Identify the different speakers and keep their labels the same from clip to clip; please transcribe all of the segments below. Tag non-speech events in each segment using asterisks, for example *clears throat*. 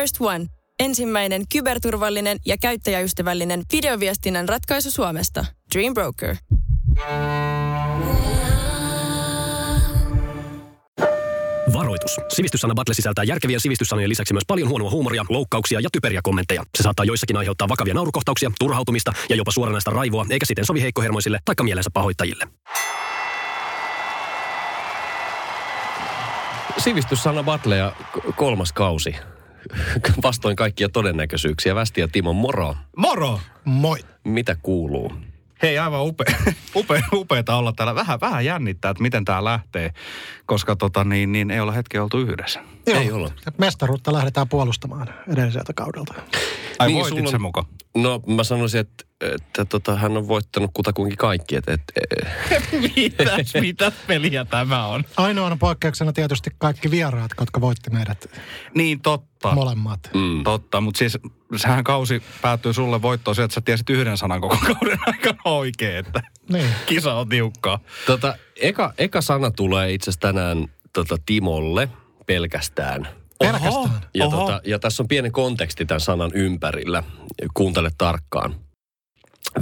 Speaker 1: First One. Ensimmäinen kyberturvallinen ja käyttäjäystävällinen videoviestinnän ratkaisu Suomesta. Dream Broker.
Speaker 2: Varoitus. Sivistyssana Battle sisältää järkeviä sivistyssanojen lisäksi myös paljon huonoa huumoria, loukkauksia ja typeriä kommentteja. Se saattaa joissakin aiheuttaa vakavia naurukohtauksia, turhautumista ja jopa suoranaista raivoa, eikä siten sovi heikkohermoisille tai mielensä pahoittajille.
Speaker 3: Sivistyssana Battle ja kolmas kausi. Vastoin kaikkia todennäköisyyksiä. Västi ja Timo, moro.
Speaker 4: Moro!
Speaker 5: Moi.
Speaker 3: Mitä kuuluu?
Speaker 4: Hei, aivan upea, *laughs* upea, upeata olla täällä. Vähän, vähän jännittää, että miten tämä lähtee, koska tota, niin, niin, ei olla hetken oltu yhdessä.
Speaker 5: Joo,
Speaker 3: Ei olla.
Speaker 5: Mestaruutta lähdetään puolustamaan edelliseltä kaudelta.
Speaker 4: Ai
Speaker 3: Niin,
Speaker 4: voitit
Speaker 3: sulla
Speaker 4: mukaan?
Speaker 3: No mä sanoisin, että, että tota, hän on voittanut kutakuinkin kaikki. Että, että, *laughs*
Speaker 4: Mitäs, mitäs peliä tämä on?
Speaker 5: Ainoana poikkeuksena tietysti kaikki vieraat, jotka voitti meidät
Speaker 4: Niin, totta.
Speaker 5: molemmat.
Speaker 3: mm.
Speaker 4: Totta, mutta siis sehän kausi päättyy sulle voittoon se, että sä tiesit yhden sanan koko kauden *laughs* aikana oikein, että
Speaker 5: Niin.
Speaker 4: kisa on tiukkaa.
Speaker 3: Tota, eka, eka sana tulee itse asiassa tänään tota, Timolle pelkästään.
Speaker 5: Pelkästään.
Speaker 3: Ja,
Speaker 4: Oho.
Speaker 3: tota, ja tässä on pieni konteksti tämän sanan ympärillä. Kuuntele tarkkaan.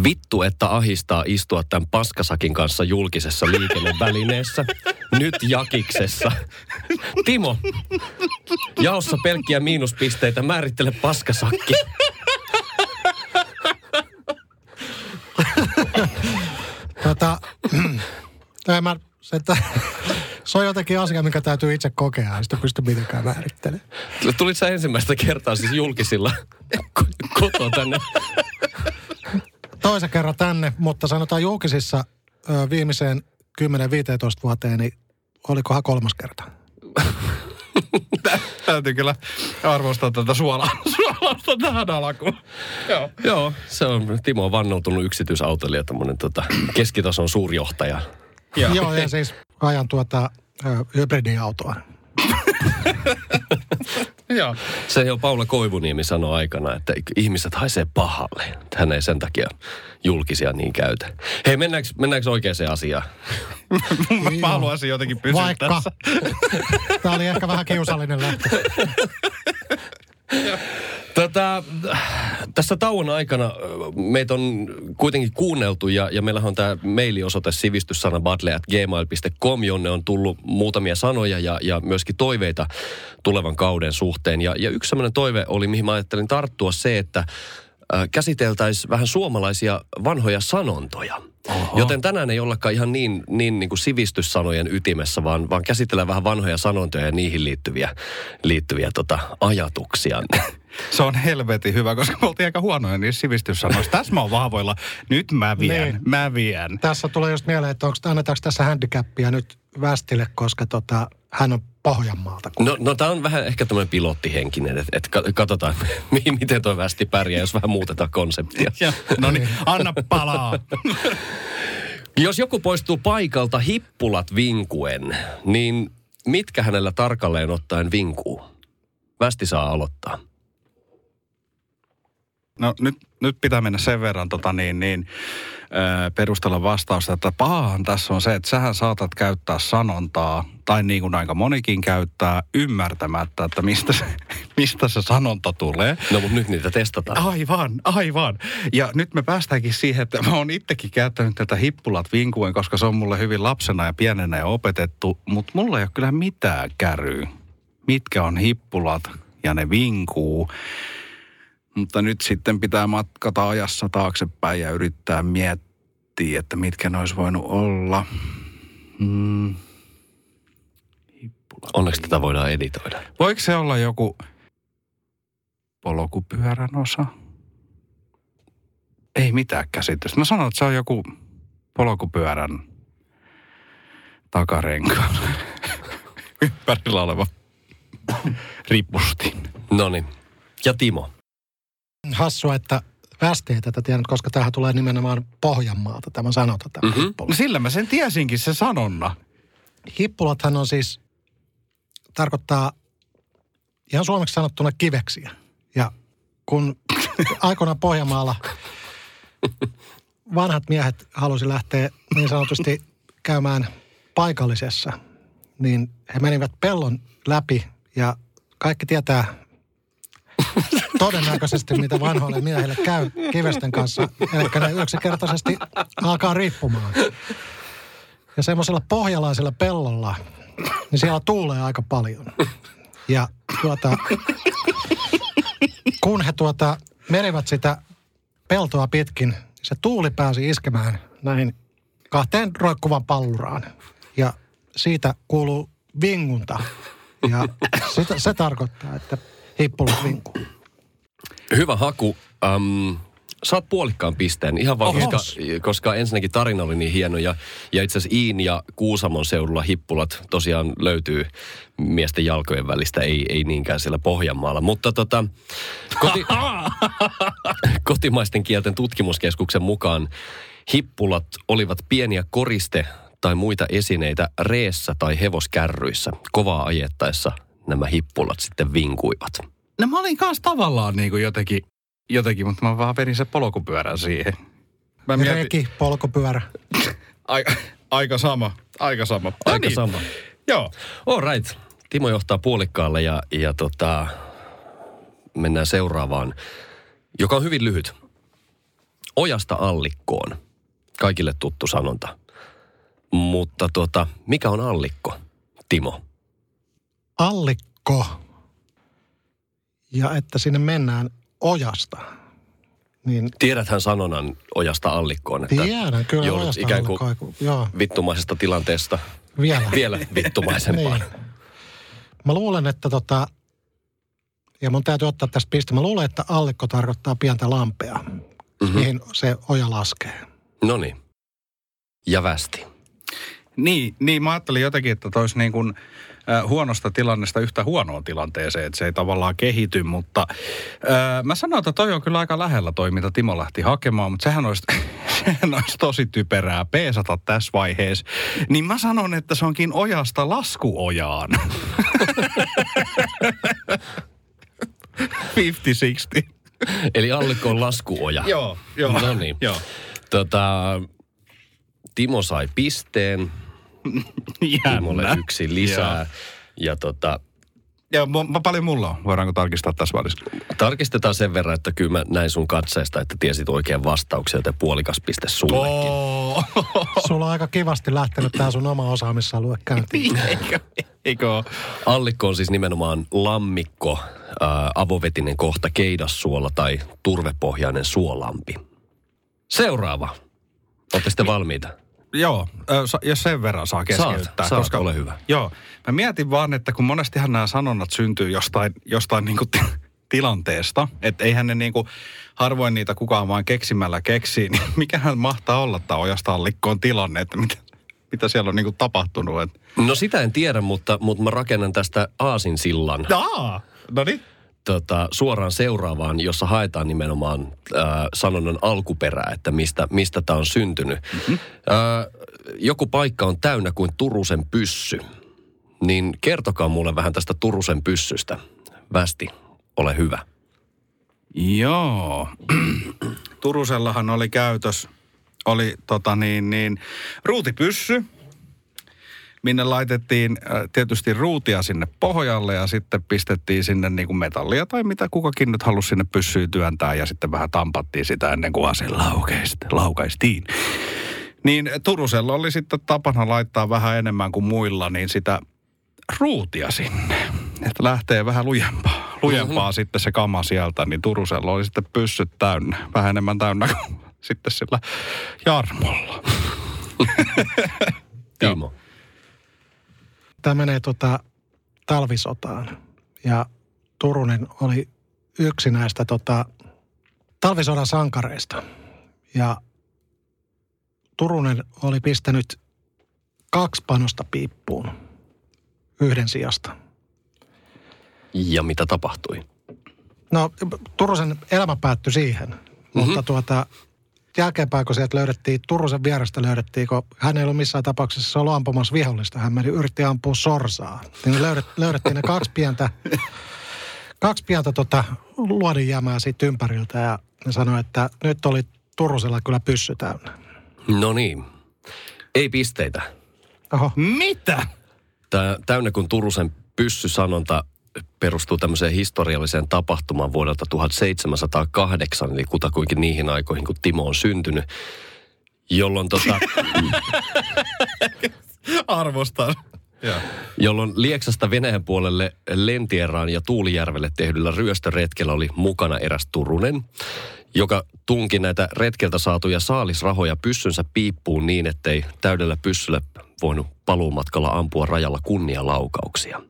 Speaker 3: Vittu, että ahistaa istua tämän paskasakin kanssa julkisessa liikennevälineessä. *laughs* Nyt jakiksessa. Timo, jaossa pelkkiä miinuspisteitä, määrittele paskasakki.
Speaker 5: Tota, *clears throat* tai mä, se, että, se on jotenkin asia, mikä täytyy itse kokea, ei sitä pysty mitenkään määrittelemään.
Speaker 3: Tulit sä ensimmäistä kertaa siis julkisilla ko- kotoa tänne?
Speaker 5: Toisen kerran tänne, mutta sanotaan julkisissa viimeiseen 10-15 vuoteen, niin olikohan kolmas kerta.
Speaker 4: Täytyy kyllä arvostaa tätä suolaa, suolausta tähän alkuun. Joo.
Speaker 3: Joo, se on, Timo on vannoutunut yksityisautoilija, tämmöinen tota, keskitason suurjohtaja.
Speaker 5: Joo, Joo ja siis ajan tuota hybridiautoa. *laughs*
Speaker 4: Joo.
Speaker 3: Se jo Paula Koivuniemi sanoi aikana, että ihmiset haisee pahalle. Hän ei sen takia julkisia niin käytä. Hei, mennäänkö, mennäänkö oikeaan asiaan? *laughs*
Speaker 4: Mä, mä haluaisin jotenkin pysyä
Speaker 5: Vaikka.
Speaker 4: tässä. *laughs*
Speaker 5: Tämä oli ehkä vähän kiusallinen lähtö.
Speaker 3: Tota, tässä tauon aikana meitä on kuitenkin kuunneltu ja, ja meillähän on tämä mailiosoite sivistyssanabattle.gmail.com, jonne on tullut muutamia sanoja ja, ja myöskin toiveita tulevan kauden suhteen. Ja, ja yksi sellainen toive oli, mihin mä ajattelin tarttua, se, että käsiteltäisiin vähän suomalaisia vanhoja sanontoja. Oho. Joten tänään ei ollakaan ihan niin, niin, niin kuin sivistyssanojen ytimessä, vaan, vaan käsitellään vähän vanhoja sanontoja ja niihin liittyviä, liittyviä tota, ajatuksia. *laughs*
Speaker 4: Se on helvetin hyvä, koska me oltiin aika huonoja niissä sivistyssanoissa. Tässä mä oon vahvoilla. Nyt mä vien,
Speaker 5: Niin.
Speaker 4: mä vien.
Speaker 5: Tässä tulee just mieleen, että onko, annetaanko tässä handicappia nyt Västille, koska tota, hän on Pohjanmaalta.
Speaker 3: No, no tämä on vähän ehkä tämmöinen pilottihenkinen, että et ka- katsotaan, *laughs* mi- miten tuo västi pärjää, jos vähän muutetaan konseptia.
Speaker 4: Ja, no niin, *laughs* anna palaa.
Speaker 3: Jos joku poistuu paikalta hippulat vinkuen, niin mitkä hänellä tarkalleen ottaen vinkuu? Västi saa aloittaa.
Speaker 4: No nyt, nyt pitää mennä sen verran tota niin, niin, ö, perustella vastausta, että pahahan tässä on se, että sähän saatat käyttää sanontaa, tai niin kuin aika monikin käyttää, ymmärtämättä, että mistä se, *laughs* mistä se sanonta tulee.
Speaker 3: No mutta nyt niitä testataan.
Speaker 4: Aivan, aivan. Ja nyt me päästäänkin siihen, että mä oon itsekin käyttänyt tätä hippulat vinkuen, koska se on mulle hyvin lapsena ja pienenä jo opetettu, mutta mulla ei ole kyllä mitään käryä. Mitkä on hippulat ja ne vinkuu. Mutta nyt sitten pitää matkata ajassa taaksepäin ja yrittää miettiä, että mitkä ne olisi voinut olla. Mm. Hippulat.
Speaker 3: Onneksi tätä voidaan editoida.
Speaker 4: Voiko se olla joku polkupyörän osa? Ei mitään käsitystä. Mä sanon, että se on joku polkupyörän takarenkaan *laughs* ympärillä oleva ripustin.
Speaker 3: No niin. Ja Timo.
Speaker 5: Hassua, että Västi ei tätä tiennyt, koska tähän tulee nimenomaan Pohjanmaalta tämä sanota, tämä
Speaker 3: Mhm.
Speaker 5: mm-hmm. hippula.
Speaker 4: No sillä mä sen tiesinkin, se sanonna.
Speaker 5: Hippulathan on siis, tarkoittaa ihan suomeksi sanottuna kiveksiä. Ja kun *laughs* aikoinaan Pohjanmaalla vanhat miehet halusi lähteä niin sanotusti käymään paikallisessa, niin he menivät pellon läpi ja kaikki tietää *laughs* todennäköisesti, mitä vanhoille miehille käy kivesten kanssa. Eli ne yksinkertaisesti alkaa riippumaan. Ja semmoisella pohjalaisella pellolla, niin siellä tuulee aika paljon. Ja tuota, kun he tuota, menivät sitä peltoa pitkin, niin se tuuli pääsi iskemään näihin kahteen roikkuvan palluraan. Ja siitä kuuluu vingunta. Ja sitä, se tarkoittaa, että hippulat vinkuu.
Speaker 3: Hyvä haku. Um, saat puolikkaan pisteen, ihan vaan, koska, koska ensinnäkin tarina oli niin hieno ja, ja itse asiassa Iin ja Kuusamon seudulla hippulat tosiaan löytyy miesten jalkojen välistä, ei, ei niinkään siellä Pohjanmaalla. Mutta tota, koti, *laughs* kotimaisten kielten tutkimuskeskuksen mukaan hippulat olivat pieniä koriste tai muita esineitä reessä tai hevoskärryissä. Kovaa ajettaessa nämä hippulat sitten vinkuivat.
Speaker 4: No mä olin kanssa tavallaan niin kuin jotenkin, jotenkin, mutta mä vaan vedin se polkupyörän siihen. Mä mietin,
Speaker 5: Reki, polkupyörä. *laughs*
Speaker 4: aika, aika sama, aika sama. No
Speaker 3: Aika
Speaker 4: niin.
Speaker 3: sama.
Speaker 4: Joo.
Speaker 3: All right. Timo johtaa puolikkaalle ja, ja tota, mennään seuraavaan, joka on hyvin lyhyt. Ojasta allikkoon. Kaikille tuttu sanonta. Mutta tota, mikä on allikko, Timo?
Speaker 5: Allikko. Ja että sinne mennään ojasta. Niin
Speaker 3: Tiedäthän sanonnan ojasta allikkoon, että
Speaker 5: tiedän kyllä
Speaker 3: joudut
Speaker 5: ojasta
Speaker 3: ikään kuin
Speaker 5: allikkoon. Joo,
Speaker 3: vittumaisesta tilanteesta
Speaker 5: vielä. *laughs*
Speaker 3: vielä vittumaisempaan. *laughs*
Speaker 5: Niin. Mä luulen, että tota, ja mun täytyy ottaa tästä piste. Mä luulen, että allikko tarkoittaa pientä lampea, mm-hmm. mihin se oja laskee.
Speaker 3: No niin. Ja västi.
Speaker 4: Niin, niin, mä ajattelin jotenkin, että toisi niin kuin, äh, huonosta tilannesta yhtä huonoon tilanteeseen, että se ei tavallaan kehity, mutta äh, mä sanoin, että toi on kyllä aika lähellä toi, mitä Timo lähti hakemaan, mutta sehän olisi, *laughs* sehän olisi tosi typerää peesata tässä vaiheessa. Niin mä sanon, että se onkin ojasta laskuojaan. *laughs* 50-60.
Speaker 3: Eli allikko on laskuoja.
Speaker 4: Joo, joo.
Speaker 3: No niin.
Speaker 4: Joo.
Speaker 3: Tota, Timo sai pisteen.
Speaker 4: Jännä.
Speaker 3: yksi lisää.
Speaker 4: Joo.
Speaker 3: Ja tota,
Speaker 4: Ja mu- paljon mulla on? Voidaanko tarkistaa tässä välissä?
Speaker 3: tarkistetaan sen verran, että kyllä mä näin sun katseesta, että tiesit oikein vastauksia, joten puolikas piste sullekin.
Speaker 4: Oh.
Speaker 5: Sulla on aika kivasti lähtenyt tää sun oma osaamisalue käyntiin. *laughs*
Speaker 4: Eikö, eikö?
Speaker 3: Allikko on siis nimenomaan lammikko, ää, avovetinen kohta keidassuola tai turvepohjainen suolampi. Seuraava. Olette sitten valmiita?
Speaker 4: Joo, jos sen verran saa keskeyttää.
Speaker 3: Saat, saat, ole hyvä.
Speaker 4: Joo, mä mietin vaan, että kun monestihan nämä sanonnat syntyy jostain, jostain niinku ti- tilanteesta, että eihän ne niinku, harvoin niitä kukaan vaan keksimällä keksii, niin *laughs* mikähän mahtaa olla tämä ojasta allikkoon tilanne, että mitä, mitä siellä on niinku tapahtunut. Et...
Speaker 3: No sitä en tiedä, mutta, mutta mä rakennan tästä aasinsillan
Speaker 4: Aa, no niin.
Speaker 3: Tota, suoraan seuraavaan, jossa haetaan nimenomaan ää, sanonnan alkuperää, että mistä, mistä tämä on syntynyt. Mm-hmm. Ää, joku paikka on täynnä kuin Turusen pyssy. Niin kertokaa mulle vähän tästä Turusen pyssystä. Västi, ole hyvä.
Speaker 4: Joo. *clears throat* Turusellahan oli käytös, oli tota niin, niin, ruutipyssy, minne laitettiin äh, tietysti ruutia sinne pohjalle ja sitten pistettiin sinne niin kuin metallia tai mitä kukakin nyt halusi sinne pyssyyn työntää ja sitten vähän tampattiin sitä ennen kuin ase laukaistiin. Niin Turusella oli sitten tapana laittaa vähän enemmän kuin muilla, niin sitä ruutia sinne. Että lähtee vähän lujempaa, lujempaa mm-hmm. sitten se kama sieltä, niin Turusella oli sitten pyssyt täynnä. Vähän enemmän täynnä kuin *laughs* sitten sillä Jarmolla.
Speaker 3: Timo. *laughs*
Speaker 5: Tämä menee tota talvisotaan. Ja Turunen oli yksi näistä tota, talvisodan sankareista. Ja Turunen oli pistänyt kaksi panosta piippuun yhden sijasta.
Speaker 3: Ja mitä tapahtui?
Speaker 5: No Turusen elämä päättyi siihen, mm-hmm. mutta tuota, jälkeenpäin kun sieltä löydettiin, Turusen vierestä löydettiin, kun hän ei ollut missään tapauksessa ollut ampumassa vihollista, hän meni, yritti ampua sorsaa. Niin löydet, löydettiin ne kaksi pientä, kaksi pientä tota, luodinjämää siitä ympäriltä ja ne sanoi, että nyt oli Turusella kyllä pyssy täynnä.
Speaker 3: No niin. Ei pisteitä.
Speaker 5: Oho,
Speaker 4: Mitä?
Speaker 3: Tää, täynnä kuin Turusen pyssysanonta perustuu tämmöiseen historialliseen tapahtumaan vuodelta 1708, eli kutakuinkin niihin aikoihin, kun Timo on syntynyt, jolloin, tota, *laughs*
Speaker 4: Arvostan.
Speaker 3: Jolloin Lieksasta Venäjän puolelle Lentieraan ja Tuulijärvelle tehdyllä ryöstöretkellä oli mukana eräs Turunen, joka tunki näitä retkeltä saatuja saalisrahoja pyssynsä piippuun niin, ettei täydellä pyssyllä voinut paluumatkalla ampua rajalla kunnialaukauksia.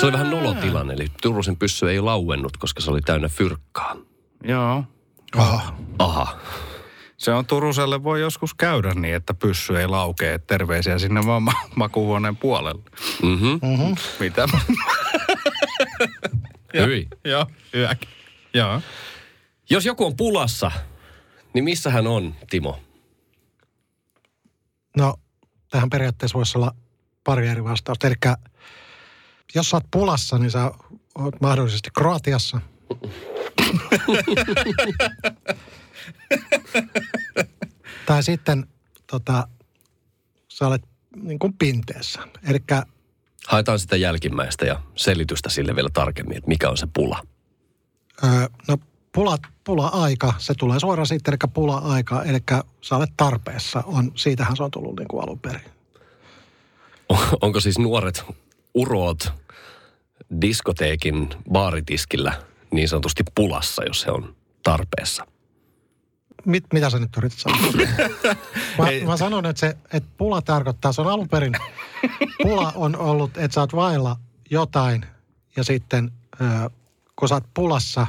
Speaker 3: Se oli vähän nolotilanne, eli Turusen pyssy ei lauennut, koska se oli täynnä fyrkkaa.
Speaker 4: Joo.
Speaker 5: Aha.
Speaker 3: Aha.
Speaker 4: Se on Turuselle voi joskus käydä niin, että pyssy ei laukee. Terveisiä sinne vaan ma- makuuhuoneen puolelle.
Speaker 3: Mhm.
Speaker 5: Mm-hmm.
Speaker 4: Mitä? *laughs*
Speaker 3: Hyi.
Speaker 4: Joo, yök. Joo.
Speaker 3: Jos joku on pulassa, niin missä hän on, Timo?
Speaker 5: No, tähän periaatteessa voisi olla pari eri vastausta. Eli jos sä oot pulassa, niin sä oot mahdollisesti Kroatiassa. tai sitten tota, sä olet niin kuin pinteessä. Eli
Speaker 3: Haetaan sitä jälkimmäistä ja selitystä sille vielä tarkemmin, että mikä on se pula.
Speaker 5: Öö, no pula, pula-aika, se tulee suoraan siitä, eli pula-aika, eli sä olet tarpeessa, on, siitähän se on tullut niin kuin alun perin.
Speaker 3: Onko siis nuoret uroot diskoteekin baaritiskillä niin sanotusti pulassa, jos se on tarpeessa?
Speaker 5: Mit, mitä sä nyt yrität sanoa? *laughs* mä, mä sanon, että, se, että pula tarkoittaa, se on alun perin, pula on ollut, että sä oot vailla jotain ja sitten kun sä oot pulassa,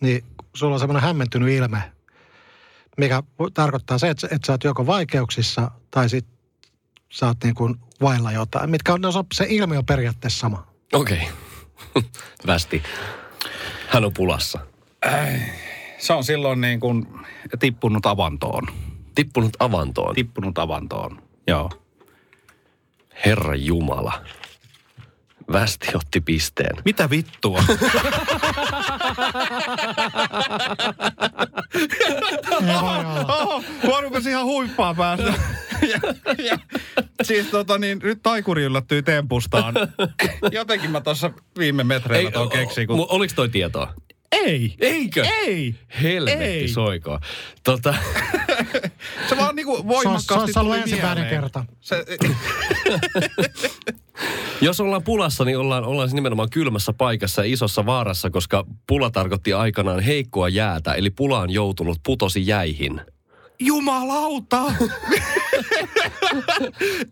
Speaker 5: niin sulla on semmoinen hämmentynyt ilme, mikä tarkoittaa se, että, että sä oot joko vaikeuksissa tai sit sä oot niin kuin vailla jotain, mitkä on, no, se ilmiö on periaatteessa sama.
Speaker 3: Okei. Okay. Västi. Hän on pulassa.
Speaker 4: Se on silloin niin kuin tippunut avantoon.
Speaker 3: Tippunut avantoon.
Speaker 4: Tippunut avantoon. Joo.
Speaker 3: Herra Jumala. Västi otti pisteen.
Speaker 4: Mitä vittua? Mä rupesin ihan huippaa päästä. ja, ja, siis tota niin, nyt taikuri yllättyi tempustaan. *laughs* Jotenkin mä tuossa viime metreillä tuon keksin, kun...
Speaker 3: Oliko toi tietoa?
Speaker 4: Ei!
Speaker 3: Eikö?
Speaker 4: Ei!
Speaker 3: Helvetti
Speaker 4: Ei.
Speaker 3: soikoon. Tota, *laughs*
Speaker 4: Se vaan niinku
Speaker 5: Se on,
Speaker 4: voimakkaasti
Speaker 5: se on ollut
Speaker 4: tuli
Speaker 5: ensimmäinen kerta.
Speaker 4: Se, *laughs*
Speaker 3: jos ollaan pulassa, niin ollaan, ollaan siis nimenomaan kylmässä paikassa ja isossa vaarassa, koska pula tarkoitti aikanaan heikkoa jäätä, eli pula on joutunut putosi jäihin.
Speaker 4: Jumalauta! *laughs*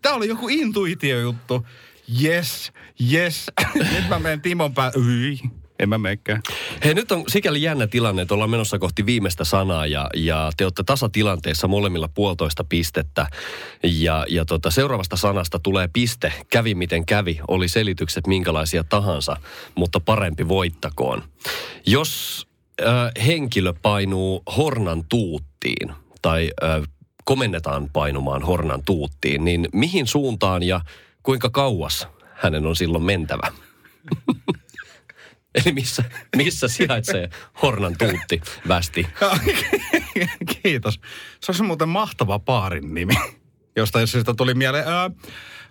Speaker 4: Tää oli joku intuitiojuttu. Yes, yes. Nyt mä menen Timon pää... Yi. En mä menekään.
Speaker 3: Hei, nyt on sikäli jännä tilanne, että ollaan menossa kohti viimeistä sanaa ja, ja te olette tasatilanteessa molemmilla puolitoista pistettä. Ja, ja tota, seuraavasta sanasta tulee piste, kävi miten kävi, oli selitykset minkälaisia tahansa, mutta parempi voittakoon. Jos äh, henkilö painuu hornan tuuttiin tai äh, komennetaan painumaan hornan tuuttiin, niin mihin suuntaan ja kuinka kauas hänen on silloin mentävä? *laughs* Eli missä, missä sijaitsee Hornan tuutti västi? *laughs*
Speaker 4: Kiitos. Se olisi muuten mahtava paarin nimi, josta jos sitä tuli mieleen. Öö,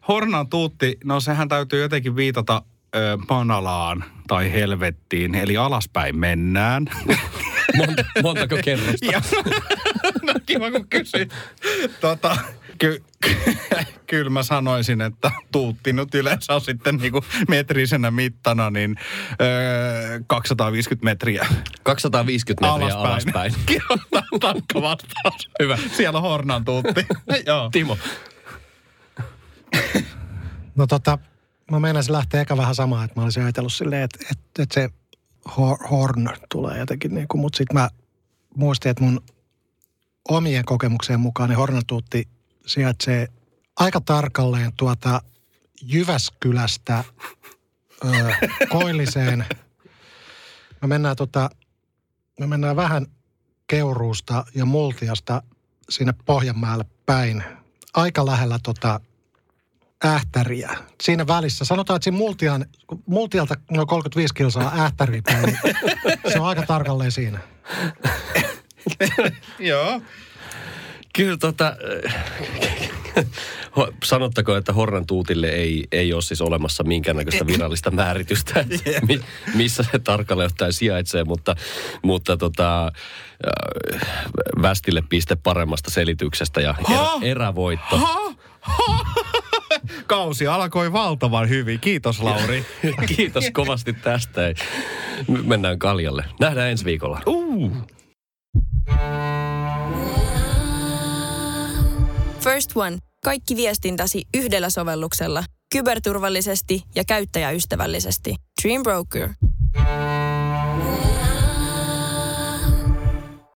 Speaker 4: Hornan tuutti, no sehän täytyy jotenkin viitata öö, Manalaan tai helvettiin, eli alaspäin mennään. *laughs*
Speaker 3: Monta, montako kerrosta?
Speaker 4: Ja, *laughs* no kiva kun kysyt. Tota, ky, kyllä mä sanoisin, että tuutti nyt yleensä on sitten niinku metrisenä mittana, niin öö, 250 metriä
Speaker 3: 250 metriä alaspäin. alaspäin. *laughs*
Speaker 4: Tarkka vastaus.
Speaker 3: Hyvä.
Speaker 4: Siellä on Hornan tuutti. *laughs* Joo.
Speaker 3: Timo,
Speaker 5: No tota, mä meinasin lähteä eka vähän samaa, että mä olisin ajatellut silleen, että, että, että se horn tulee jotenkin niin kuin, mutta sitten mä muistin, että mun omien kokemuksien mukaan niin hornatuutti sijaitsee aika tarkalleen tuota Jyväskylästä ö, *laughs* Koilliseen. Me mennään, tota, me mennään vähän Keuruusta ja Multiasta sinne Pohjanmaalle päin. Aika lähellä tota ähtäriä. Siinä välissä. Sanotaan, että siinä multian, multialta noin 35 kilsaa ähtäriä päin. niin Se on aika tarkalleen siinä. *laughs*
Speaker 4: Joo.
Speaker 3: kyllä tota, Ho- Sanottakoon, että Horran tuutille ei, ei ole siis olemassa minkäännäköistä virallista määritystä, *laughs* mi- missä se tarkalleen ottaen sijaitsee, mutta, mutta tota, äh, Västille piste paremmasta selityksestä ja erä, erävoitto.
Speaker 4: Ha? Ha? Kausi alkoi valtavan hyvin. Kiitos Lauri. *laughs*
Speaker 3: Kiitos kovasti tästä. M- Mennään kaljalle. Nähdään ensi viikolla.
Speaker 4: Uh.
Speaker 1: First One. Kaikki viestintäsi yhdellä sovelluksella. Kyberturvallisesti ja käyttäjäystävällisesti. Dream Broker.